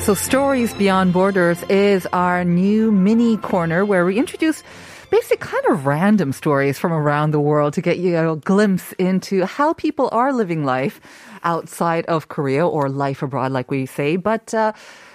So Stories Beyond Borders is our new mini corner where we introduce basic kind of random stories from around the world to get you a glimpse into how people are living life outside of Korea or life abroad, like we say. But, uh,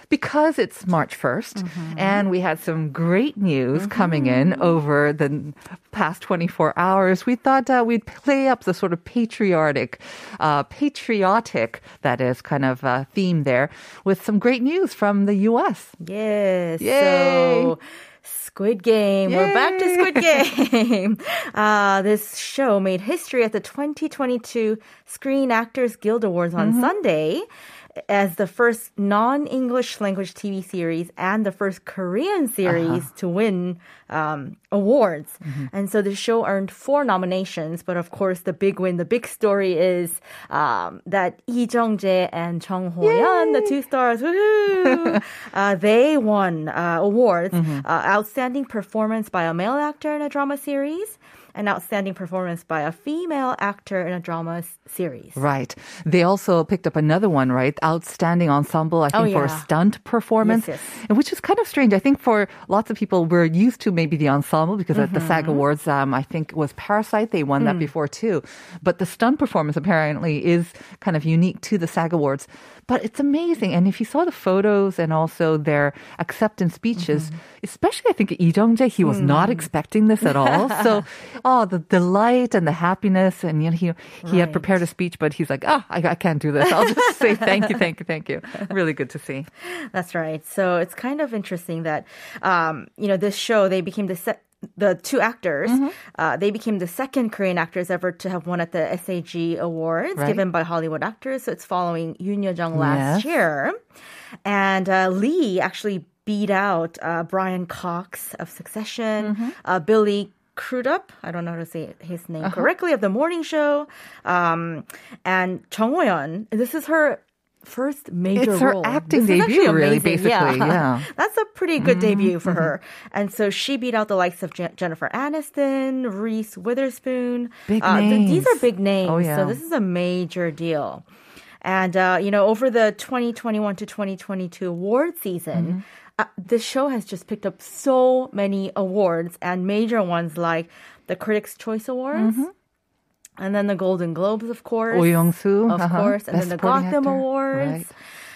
because it's March 1st and we had some great news coming in over the past 24 hours, we thought uh, we'd play up the sort of patriotic, uh, patriotic, that is kind of uh, theme there with some great news from the U.S. Yes. Yay. So Squid Game. We're back to Squid Game. Uh, this show made history at the 2022 Screen Actors Guild Awards on Sunday as the first non-English language TV series and the first Korean series to win um, awards. And so the show earned four nominations, but of course the big win, the big story is um, that Lee Jung-jae and Chung Ho-yeon, the two stars, uh, they won uh, awards. Uh, outstanding performance by a male actor in a drama series and outstanding performance by a female actor in a drama s- series. Right. They also picked up another one, right? Outstanding ensemble, I think, Oh, for a stunt performance. Yes, And Which is kind of strange. I think for lots of people, we're used to maybe the ensemble because at the Mm-hmm. SAG Awards, um, I think it was Parasite, they won Mm. that before too. But the stunt performance apparently is kind of unique to the SAG Awards. But it's amazing. And if you saw the photos and also their acceptance speeches, Mm-hmm. especially I think Lee Jung-jae, he was Mm. not expecting this at all. so, oh, the delight and the happiness. And, you know, he, he had prepared a speech, but he's like, oh, I, I can't do this. I'll just say thank you, thank you, thank you. Really good to see. That's right. So it's kind of interesting that, um, you know, this show, they became the se- the two actors, Mm-hmm. uh, they became the second Korean actors ever to have won at the SAG Awards Right. given by Hollywood actors. So it's following Youn Yuh-jung last Yes. year. And uh, Lee actually beat out uh, Brian Cox of Succession, Mm-hmm. uh, Billy Crudup, I don't know how to say his name Uh-huh. correctly, of The Morning Show, um, and Chung Ho-yeon. This is her first major It's her role. acting This debut, really, basically, yeah. Mm-hmm, That's a pretty good debut for her. And so she beat out the likes of Je- Jennifer Aniston, Reese Witherspoon. Big Uh, th- these are big names. Oh, yeah. So this is a major deal. And, uh, you know, over the 2021 to 2022 award season, Mm-hmm. uh, this show has just picked up so many awards and major ones like the Critics' Choice Awards. And then the Golden Globes, of course. Oh Young-soo, Of uh-huh. course. And Best then the Gotham Actor. Awards. Right.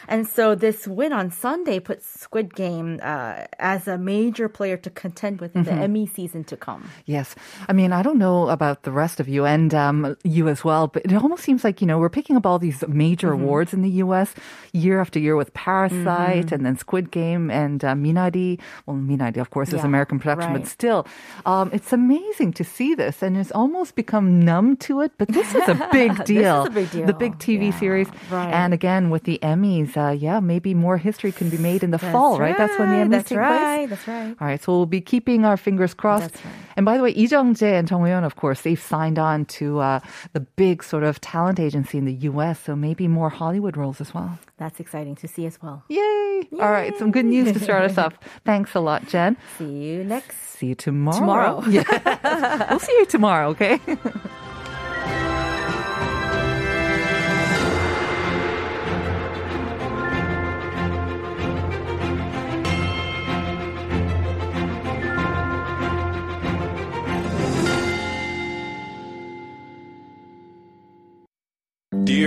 And so this win on Sunday puts Squid Game uh, as a major player to contend with in the Mm-hmm. Emmy season to come. Yes. I mean, I don't know about the rest of you and um, you as well, but it almost seems like, you know, we're picking up all these major Mm-hmm. awards in the US year after year with Parasite and then Squid Game and uh, Minari. Well, Minari, of course, is Yeah, American production, but still, um, it's amazing to see this and it's almost become numb to it, but this is a big This is deal. a big deal. The big TV Yeah, series. right. And again, with the Emmys, uh, yeah, maybe more history can be made in the fall, right? That's when the right, Emmys That's take right. place. That's right. All right, so we'll be keeping our fingers crossed. That's right. And by the way, Lee Jung-jae and Chung Ho-yeon, of course, they've signed on to uh, the big sort of talent agency in the U.S., so maybe more Hollywood roles as well. That's exciting to see as well. Yay! All right, some good news to start us off. Thanks a lot, Jen. See you next. See you tomorrow. Tomorrow. Yeah. we'll see you tomorrow, okay?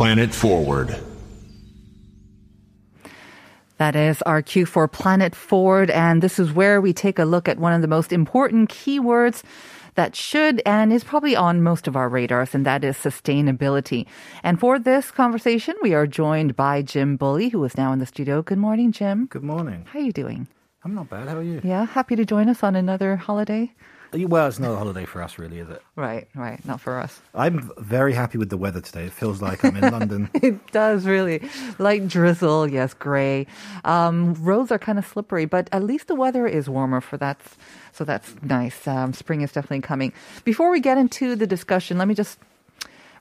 Planet Forward. That is our cue for Planet Forward, and this is where we take a look at one of the most important keywords that should and is probably on most of our radars, and that is sustainability. And for this conversation, we are joined by Jim Bully, who is now in the studio. Good morning, Jim. Good morning. How are you doing? I'm not bad. How are you? Yeah, happy to join us on another holiday. Well, it's not a holiday for us, really, is it? Right, right. Not for us. I'm very happy with the weather today. It feels like I'm in London. It does really. Light drizzle, yes, gray. Um, roads are kind of slippery, but at least the weather is warmer for that. So that's nice. Um, spring is definitely coming. Before we get into the discussion, let me just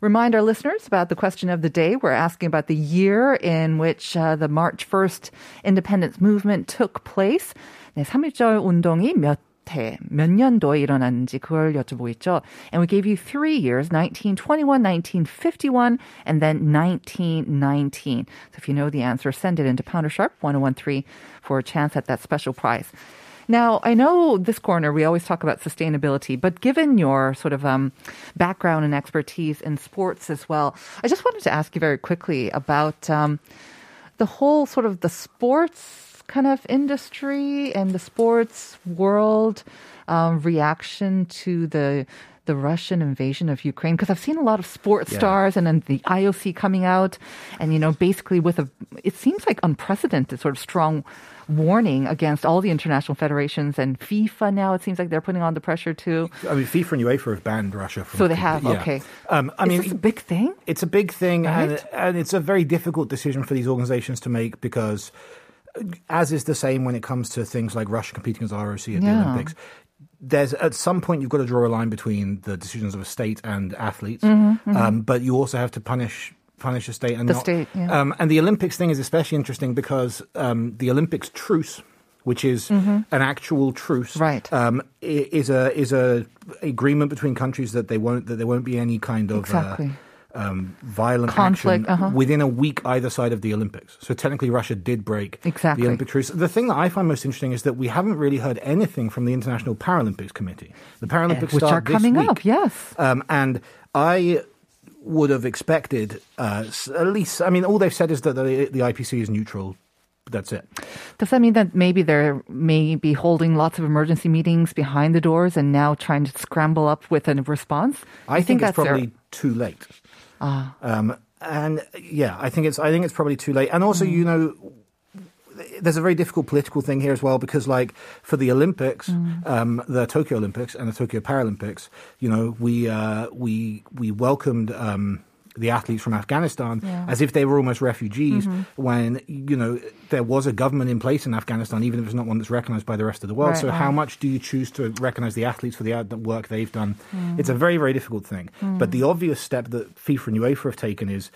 remind our listeners about the question of the day. We're asking about the year in which uh, the March 1st independence movement took place. 네, 3.1절 운동이 몇 해, 몇 년도에 일어났는지 그걸 여쭤보고 있죠. And we gave you three years, 1921, 1951, and then 1919. So if you know the answer, send it into Pounder Sharp 1013 for a chance at that special prize. Now, I know this corner, we always talk about sustainability, but given your sort of um, background and expertise in sports as well, I just wanted to ask you very quickly about um, the whole sort of the sports kind of industry and the sports world um, reaction to the the Russian invasion of Ukraine? Because I've seen a lot of sports Yeah. stars and then the IOC coming out, and you know, basically with a it seems like unprecedented sort of strong warning against all the international federations and FIFA. Now it seems like they're putting on the pressure too. I mean, FIFA and UEFA have banned Russia from. So they have, yeah. okay. Um, I Is mean, this a big thing? it's a big thing, and, Right. and it's a very difficult decision for these organizations to make because, as is the same when it comes to things like Russia competing as ROC at the Olympics. There's at some point you've got to draw a line between the decisions of a state and athletes, Um, but you also have to punish punish a state and Mm-hmm, The not, state, yeah. um, and the Olympics thing is especially interesting because um, the Olympics truce, which is an actual truce, Mm-hmm. Right. Um, is a is a agreement between countries that they won't that there won't be any kind of Exactly. uh, um, violent Conflict, action uh-huh. within a week either side of the Olympics. So technically, Russia did break Exactly. the Olympic truce. The thing that I find most interesting is that we haven't really heard anything from the International Paralympics Committee. The Paralympics Which are coming week. up, yes. Um, and I would have expected uh, at least. I mean, all they've said is that the, the IPC is neutral. That's it. Does that mean that maybe they're maybe holding lots of emergency meetings behind the doors and now trying to scramble up with a response? I You think, it's that's their- probably too late. Ah. Um, and yeah, I think it's I think it's probably too late. And also, Mm. you know, there's a very difficult political thing here as well because, like, for the Olympics, Mm. um, the Tokyo Olympics and the Tokyo Paralympics, you know, we uh, we we welcomed. Um, the athletes from Afghanistan Yeah. as if they were almost refugees Mhm. when you know there was a government in place in Afghanistan even if it's not one that's recognized by the rest of the world Right, so how much do you choose to recognize the athletes for the work they've done Mm. it's a very very difficult thing but the obvious step that FIFA and UEFA have taken is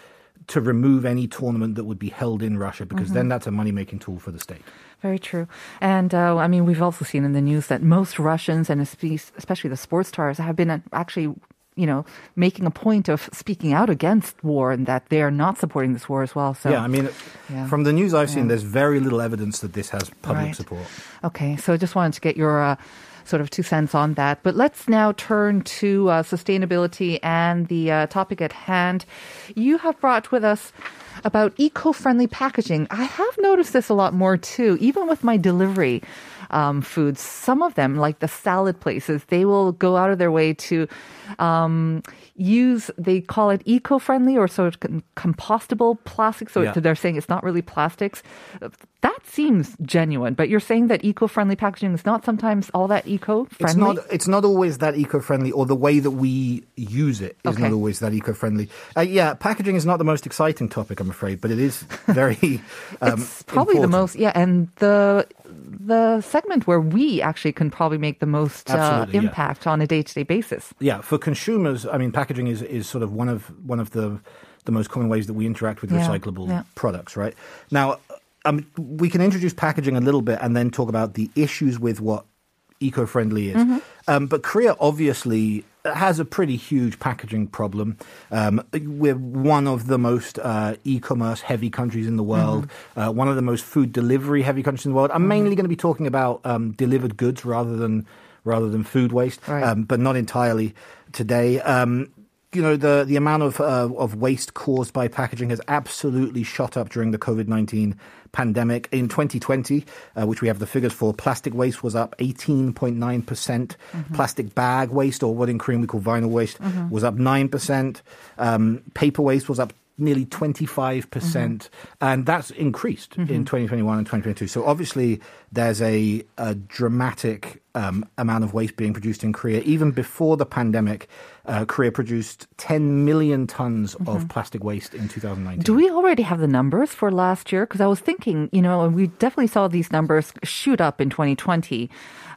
to remove any tournament that would be held in Russia because Mm-hmm. then that's a money making tool for the state Very true. And uh, I mean, we've also seen in the news that most Russians and especially the sports stars have been uh, actually, you know, making a point of speaking out against war and that they are not supporting this war as well. So yeah I mean Yeah. from the news I've seen Yeah. there's very little evidence that this has public Right. support Okay, so I just wanted to get your uh, sort of two cents on that. But let's now turn to uh, sustainability and the uh, topic at hand. You have brought with us about eco-friendly packaging. I have noticed this a lot more too, even with my delivery um, foods. Some of them, like the salad places, they will go out of their way to um, use. They call it eco-friendly or sort of compostable plastic. So Yeah. they're saying it's not really plastics. That seems genuine, but you're saying that eco-friendly packaging is not sometimes all that eco-friendly. It's not. It's not always that eco-friendly, or the way that we use it is Okay. not always that eco-friendly. Uh, yeah, packaging is not the most exciting topic, I'm afraid, but it is very. Um, it's probably the most yeah and the the segment where we actually can probably make the most uh, Absolutely, yeah. impact on a day-to-day basis Yeah, for consumers, I mean, packaging is, is sort of one of one of the the most common ways that we interact with Yeah, recyclable yeah. products, right? Now, um, we can introduce packaging a little bit and then talk about the issues with what eco-friendly is. Um, but Korea obviously has a pretty huge packaging problem. Um, we're one of the most uh, e-commerce heavy countries in the world, uh, one of the most food delivery heavy countries in the world. I'm mainly going to be talking about um, delivered goods rather than rather than food waste, Right. um, but not entirely today. Um, you know the the amount of uh, of waste caused by packaging has absolutely shot up during the COVID nineteen pandemic. In 2020, uh, which we have the figures for, plastic waste was up 18.9 percent. Plastic bag waste, or what in Korean we call vinyl waste, was up nine percent. Um, paper waste was up nearly 25%, percent and that's increased in 2021 and 2022. So obviously there's a, a dramatic um, amount of waste being produced in Korea. Even before the pandemic, uh, Korea produced 10 million tons of plastic waste in 2019. Do we already have the numbers for last year? Because I was thinking, you know, we definitely saw these numbers shoot up in 2020.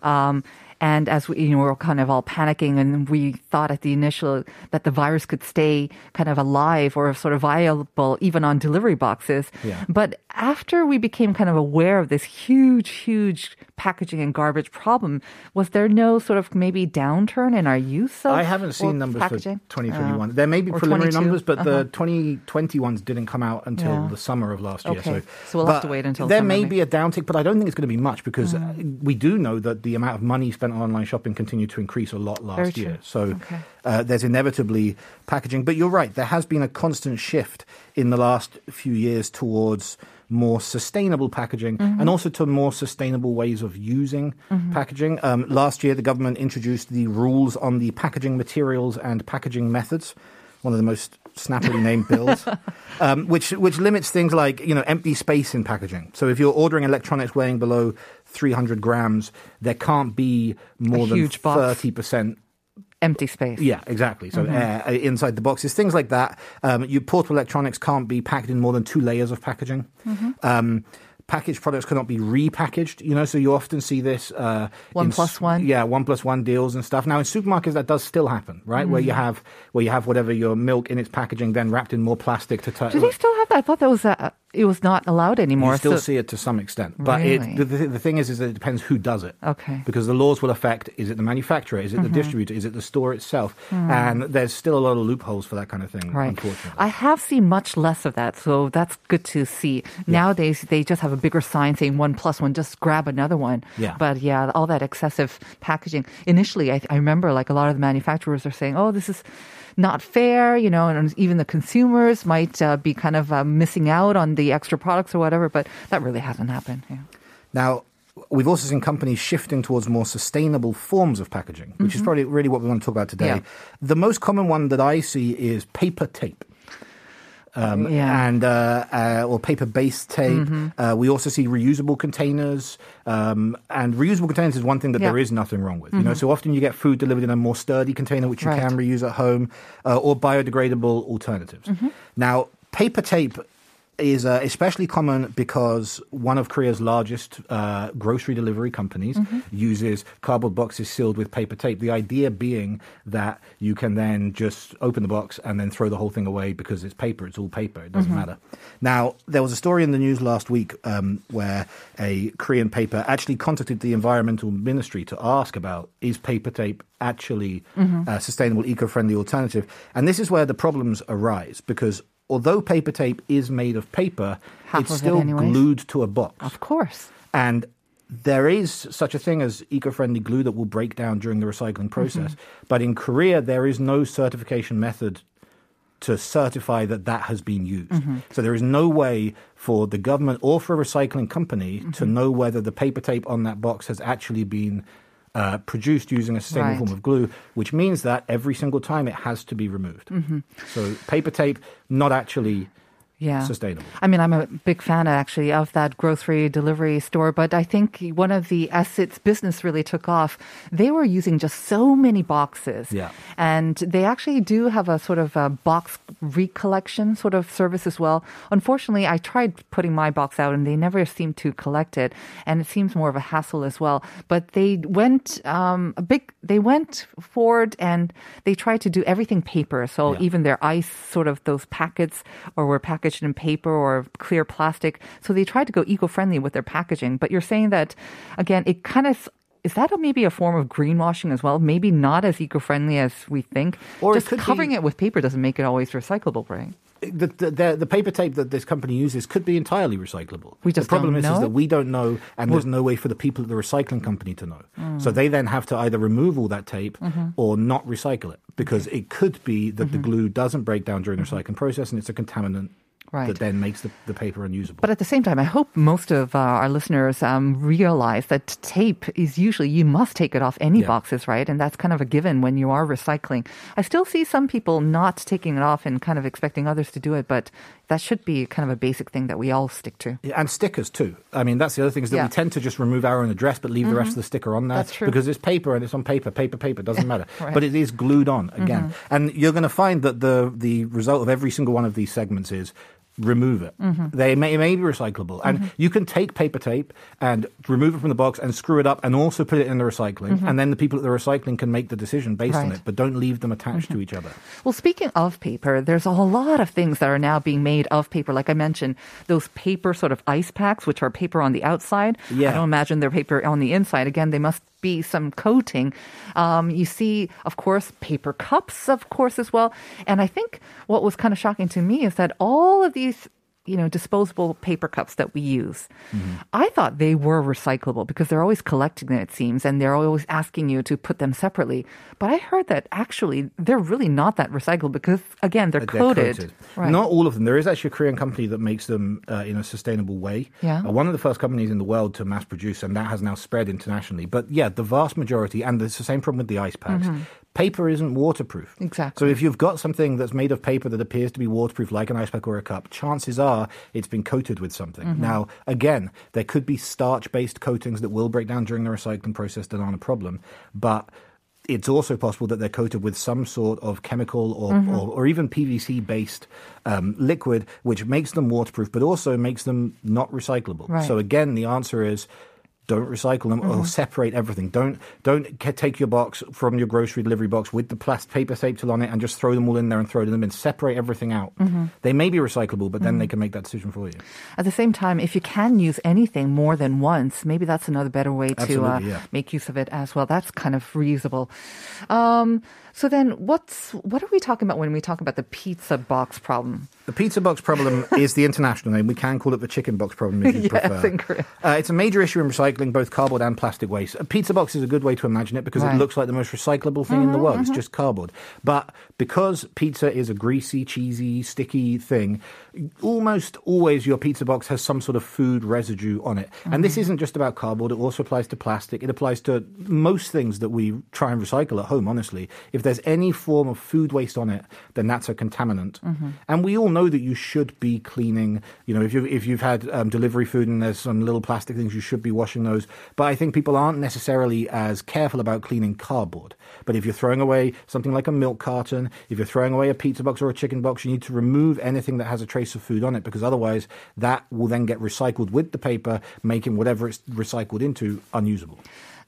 Um, and as we, you know, we were kind of all panicking, and we thought at the initial that the virus could stay kind of alive or sort of viable even on delivery boxes. Yeah. But after we became kind of aware of this huge, huge packaging and garbage problem, was there no sort of maybe downturn in our use of I haven't seen numbers packaging? for 2021. Uh, there may be preliminary 22? numbers, but Uh-huh. the 2020 ones didn't come out until Yeah. the summer of last year. Okay. So, So we'll have to wait until there summer, may maybe. be a downtick, but I don't think it's going to be much because uh, we do know that the amount of money spent on online shopping continued to increase a lot last year. So Okay. uh, there's inevitably packaging. But you're right, there has been a constant shift in the last few years towards more sustainable packaging Mm-hmm. and also to more sustainable ways of using packaging. Um, last year, the government introduced the rules on the packaging materials and packaging methods. One of the most snappily named bills, um, which which limits things like you know empty space in packaging. So if you're ordering electronics weighing below 300 grams, there can't be more than huge 30 percent empty space. yeah, exactly. So Mm-hmm. air uh, inside the boxes, things like that. Um, your portable electronics can't be packed in more than two layers of packaging. Mm-hmm. Um, packaged products cannot be repackaged. You know, so you often see this uh, One in one. Yeah, one plus one deals and stuff. Now in supermarkets, that does still happen, right? Where you Mm-hmm. have where you have whatever your milk in its packaging, then wrapped in more plastic to. T- Do they still have that? I thought that was uh, it was not allowed anymore. you still so- see it to some extent, but Really? it, the, the, the thing is, is that it depends who does it. Okay. Mm-hmm. Because the laws will affect: is it the manufacturer, is it the distributor, is it the store itself? And there's still a lot of loopholes for that kind of thing. Mm. Right. Unfortunately. I have seen much less of that, so that's good to see. Nowadays, they just have a bigger sign saying one plus one, just grab another one. Yeah. But yeah, all that excessive packaging. Initially, I, I remember like a lot of the manufacturers are saying, oh, this is not fair, you know, and even the consumers might uh, be kind of uh, missing out on the extra products or whatever, but that really hasn't happened. Yeah. Now, we've also seen companies shifting towards more sustainable forms of packaging, which Mm-hmm. is probably really what we want to talk about today. Yeah. The most common one that I see is paper tape. Um, Yeah. Mm-hmm. And uh, uh, or paper-based tape. Uh, we also see reusable containers, um, and reusable containers is one thing that Yeah. Mm-hmm. there is nothing wrong with. You know, so often you get food delivered in a more sturdy container, which you Right. can reuse at home, uh, or biodegradable alternatives. Mm-hmm. Now, paper tape is uh, especially common because one of Korea's largest uh, grocery delivery companies Mm-hmm. uses cardboard boxes sealed with paper tape. The idea being that you can then just open the box and then throw the whole thing away because it's paper. It's all paper. It doesn't Mm-hmm. matter. Now, there was a story in the news last week um, where a Korean paper actually contacted the environmental ministry to ask about is paper tape actually Mm-hmm. a sustainable, eco-friendly alternative? And this is where the problems arise because although paper tape is made of paper, Half it's of still anyways. glued to a box. Of course. And there is such a thing as eco-friendly glue that will break down during the recycling mm-hmm. process. But in Korea, there is no certification method to certify that that has been used. Mm-hmm. So there is no way for the government or for a recycling company to mm-hmm. know whether the paper tape on that box has actually been uh, produced using a sustainable Right. form of glue, which means that every single time it has to be removed. So paper tape, not actually Yeah. sustainable. I mean, I'm a big fan actually of that grocery delivery store, but I think one of the as its business really took off, they were using just so many boxes. Yeah. And they actually do have a sort of a box recollection sort of service as well. Unfortunately, I tried putting my box out and they never seemed to collect it. And it seems more of a hassle as well. But they went um, a big, they went forward and they tried to do everything paper. So Yeah. even their ice sort of those packets or were packaged packaged in paper or clear plastic. So they tried to go eco-friendly with their packaging. But you're saying that, again, it kind of is that a, maybe a form of greenwashing as well? Maybe not as eco-friendly as we think. Or it Just could covering be- it with paper doesn't make it always recyclable, right? the, the, the, the paper tape that this company uses could be entirely recyclable. We just the problem is, is that we don't know, and there's no way for the people at the recycling company to know. Mm. So they then have to either remove all that tape Mm-hmm. or not recycle it because it could be that the glue doesn't break down during the Mm-hmm. recycling process and it's a contaminant Right. that then makes the, the paper unusable. But at the same time, I hope most of uh, our listeners um, realize that tape is usually you must take it off any Yeah. boxes, right? And that's kind of a given when you are recycling. I still see some people not taking it off and kind of expecting others to do it, but that should be kind of a basic thing that we all stick to. Yeah, and stickers too. I mean, that's the other thing is that Yeah. we tend to just remove our own address, but leave the rest mm-hmm. of the sticker on there. That's true. Because it's paper and it's on paper, paper, paper. Doesn't matter. Right. But it is glued on again, mm-hmm. and you're going to find that the the result of every single one of these segments is remove it. Mm-hmm. They may, it may be recyclable, and mm-hmm. you can take paper tape and remove it from the box and screw it up, and also put it in the recycling, mm-hmm. and then the people at the recycling can make the decision based on it, but don't leave them attached to each other. Well, speaking of paper, there's a lot of things that are now being made of paper. Like I mentioned, those paper sort of ice packs, which are paper on the outside. Yeah. I don't imagine they're paper on the inside. Again, they must be some coating. Um, you see, of course, paper cups, of course, as well. And I think what was kind of shocking to me is that all of these you know, disposable paper cups that we use. I thought they were recyclable because they're always collecting them, it seems, and they're always asking you to put them separately. But I heard that actually they're really not that recyclable because, again, they're, They're coated. Right. Not all of them. There is actually a Korean company that makes them uh, in a sustainable way. Yeah. Uh, one of the first companies in the world to mass produce, and that has now spread internationally. But yeah, the vast majority, and it's the same problem with the ice packs. Paper isn't waterproof. Exactly. So if you've got something that's made of paper that appears to be waterproof, like an ice pack or a cup, chances are it's been coated with something. Mm-hmm. Now, again, there could be starch-based coatings that will break down during the recycling process that aren't a problem, but it's also possible that they're coated with some sort of chemical or, Mm-hmm. or, or even PVC based um, liquid, which makes them waterproof, but also makes them not recyclable. Right. So again, the answer is don't recycle them or separate everything. Don't don't take your box from your grocery delivery box with the plastic paper tape on it and just throw them all in there and throw them in. Separate everything out. They may be recyclable, but then they can make that decision for you. At the same time, if you can use anything more than once, maybe that's another better way to uh, yeah. make use of it as well. That's kind of reusable. Um, so then, what's what are we talking about when we talk about the pizza box problem? The pizza box problem is the international name. We can call it the chicken box problem if you Yes, prefer. Uh, it's a major issue in recycling both cardboard and plastic waste. A pizza box is a good way to imagine it because Right. Mm-hmm, it looks like the most recyclable thing in the world. It's just cardboard. But because pizza is a greasy, cheesy, sticky thing, almost always your pizza box has some sort of food residue on it. And Mm-hmm. this isn't just about cardboard, it also applies to plastic. It applies to most things that we try and recycle at home, honestly. If there's any form of food waste on it, then that's a contaminant. Mm-hmm. And we all know that you should be cleaning, you know, if you've, if you've had um, delivery food and there's some little plastic things, you should be washing those. But I think people aren't necessarily as careful about cleaning cardboard. But if you're throwing away something like a milk carton, if you're throwing away a pizza box or a chicken box, you need to remove anything that has a trace of food on it because otherwise that will then get recycled with the paper, making whatever it's recycled into unusable.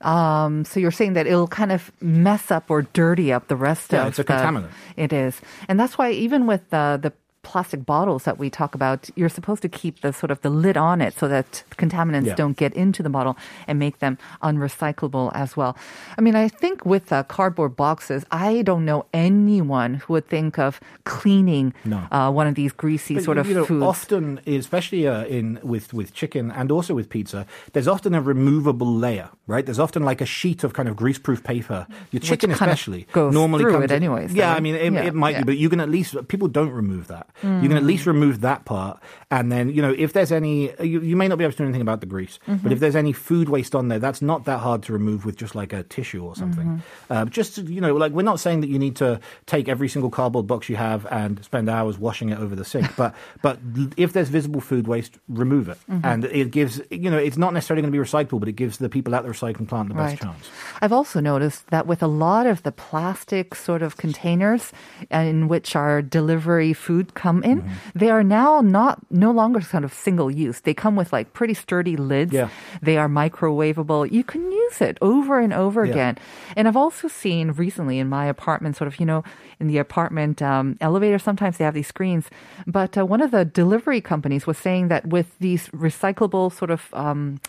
Um, so you're saying that it'll kind of mess up or dirty up the rest Yeah, of it's a the- contaminant. It is, and that's why even with uh, the plastic bottles that we talk about, you're supposed to keep the sort of the lid on it so that contaminants Yeah. don't get into the bottle and make them unrecyclable as well. I mean, I think with uh, cardboard boxes, I don't know anyone who would think of cleaning No. uh, one of these greasy But, sort of you know, foods. Often, especially uh, in with with chicken and also with pizza, there's often a removable layer, right? There's often like a sheet of kind of greaseproof paper. Your chicken, of especially, goes normally through comes it anyways, Yeah, though. I mean, it, Yeah, it might yeah. be, but you can at least people don't remove that. You can at least mm. remove that part, and then you know if there's any, you, you may not be able to do anything about the grease, but mm-hmm. if there's any food waste on there, that's not that hard to remove with just like a tissue or something. Mm-hmm. Uh, just you know, like we're not saying that you need to take every single cardboard box you have and spend hours washing it over the sink, but but if there's visible food waste, remove it, mm-hmm. and it gives you know it's not necessarily going to be recyclable, but it gives the people at the recycling plant the best chance. I've also noticed that with a lot of the plastic sort of containers uh, in which our delivery food come in, they are now not no longer kind of single use. They come with like pretty sturdy lids. Yeah. They are microwavable. You can use it over and over Yeah. again. And I've also seen recently in my apartment, sort of, you know, in the apartment um, elevator, sometimes they have these screens. But uh, one of the delivery companies was saying that with these recyclable sort of um,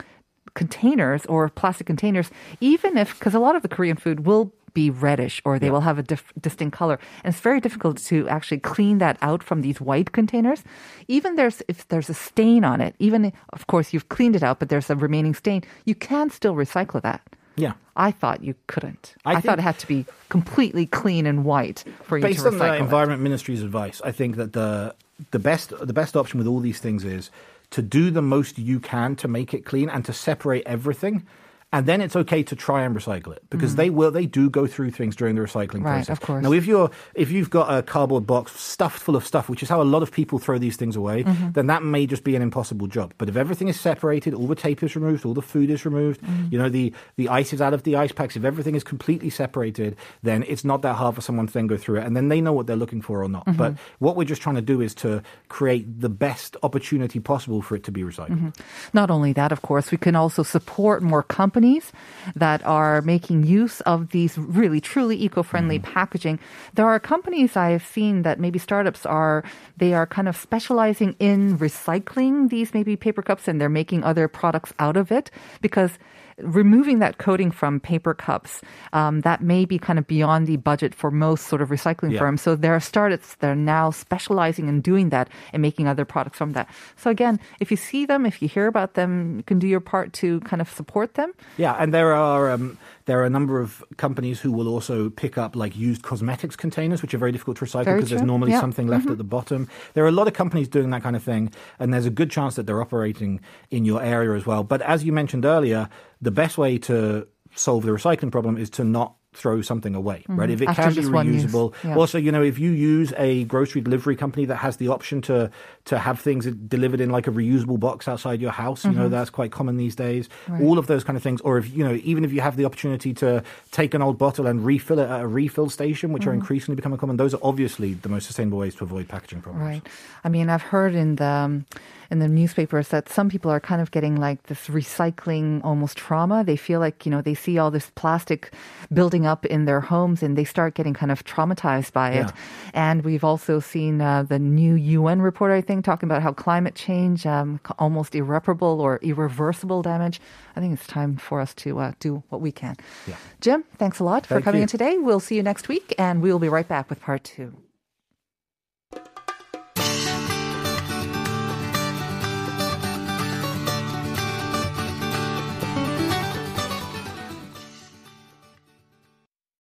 containers or plastic containers, even if, because a lot of the Korean food will be reddish or they will have a dif- distinct color. And it's very difficult to actually clean that out from these white containers. Even there's, if there's a stain on it, even, of course, you've cleaned it out, but there's a remaining stain, you can still recycle that. Yeah. I thought you couldn't. I I, think- thought it had to be completely clean and white for you Based to on the it. Environment Ministry's advice, I think that the the best the best option with all these things is to do the most you can to make it clean and to separate everything. And then it's okay to try and recycle it because they will they do go through things during the recycling Mm. Right, process. of course. Now if you're if you've got a cardboard box stuffed full of stuff, which is how a lot of people throw these things away, Mm-hmm. then that may just be an impossible job. But if everything is separated, all the tape is removed, all the food is removed, Mm-hmm. you know, the, the ice is out of the ice packs, if everything is completely separated, then it's not that hard for someone to then go through it. And then they know what they're looking for or not. Mm-hmm. But what we're just trying to do is to create the best opportunity possible for it to be recycled. Not only that, of course, we can also support more companies that are making use of these really truly eco-friendly mm-hmm. packaging. There are companies I have seen that maybe startups are they are kind of specializing in recycling these maybe paper cups and they're making other products out of it because removing that coating from paper cups um, that may be kind of beyond the budget for most sort of recycling Yeah. firms. So there are startups that are now specializing in doing that and making other products from that. So again if you see them if you hear about them you can do your part to kind of support them. Yeah, and there are um, there are a number of companies who will also pick up like used cosmetics containers, which are very difficult to recycle because there's normally Yeah. something left mm-hmm. at the bottom. There are a lot of companies doing that kind of thing, and there's a good chance that they're operating in your area as well. But as you mentioned earlier, the best way to solve the recycling problem is to not throw something away, right? If it Mm-hmm. After can be just one use. reusable. Yeah. Also, you know, if you use a grocery delivery company that has the option to to have things delivered in like a reusable box outside your house, you know, Mm-hmm. that's quite common these days. All of those kind of things. Or if you know, even if you have the opportunity to take an old bottle and refill it at a refill station, which are Mm-hmm. increasingly becoming common, those are obviously the most sustainable ways to avoid packaging problems. Right. I mean, I've heard in the um, in the newspapers that some people are kind of getting like this recycling almost trauma. They feel like you know they see all this plastic building up in their homes and they start getting kind of traumatized by it. Yeah. And we've also seen uh, the new UN report, I think, talking about how climate change, um, almost irreparable or irreversible damage. I think it's time for us to uh, do what we can. Yeah. Jim, thanks a lot for coming you. in today. We'll see you next week, and we'll be right back with part two.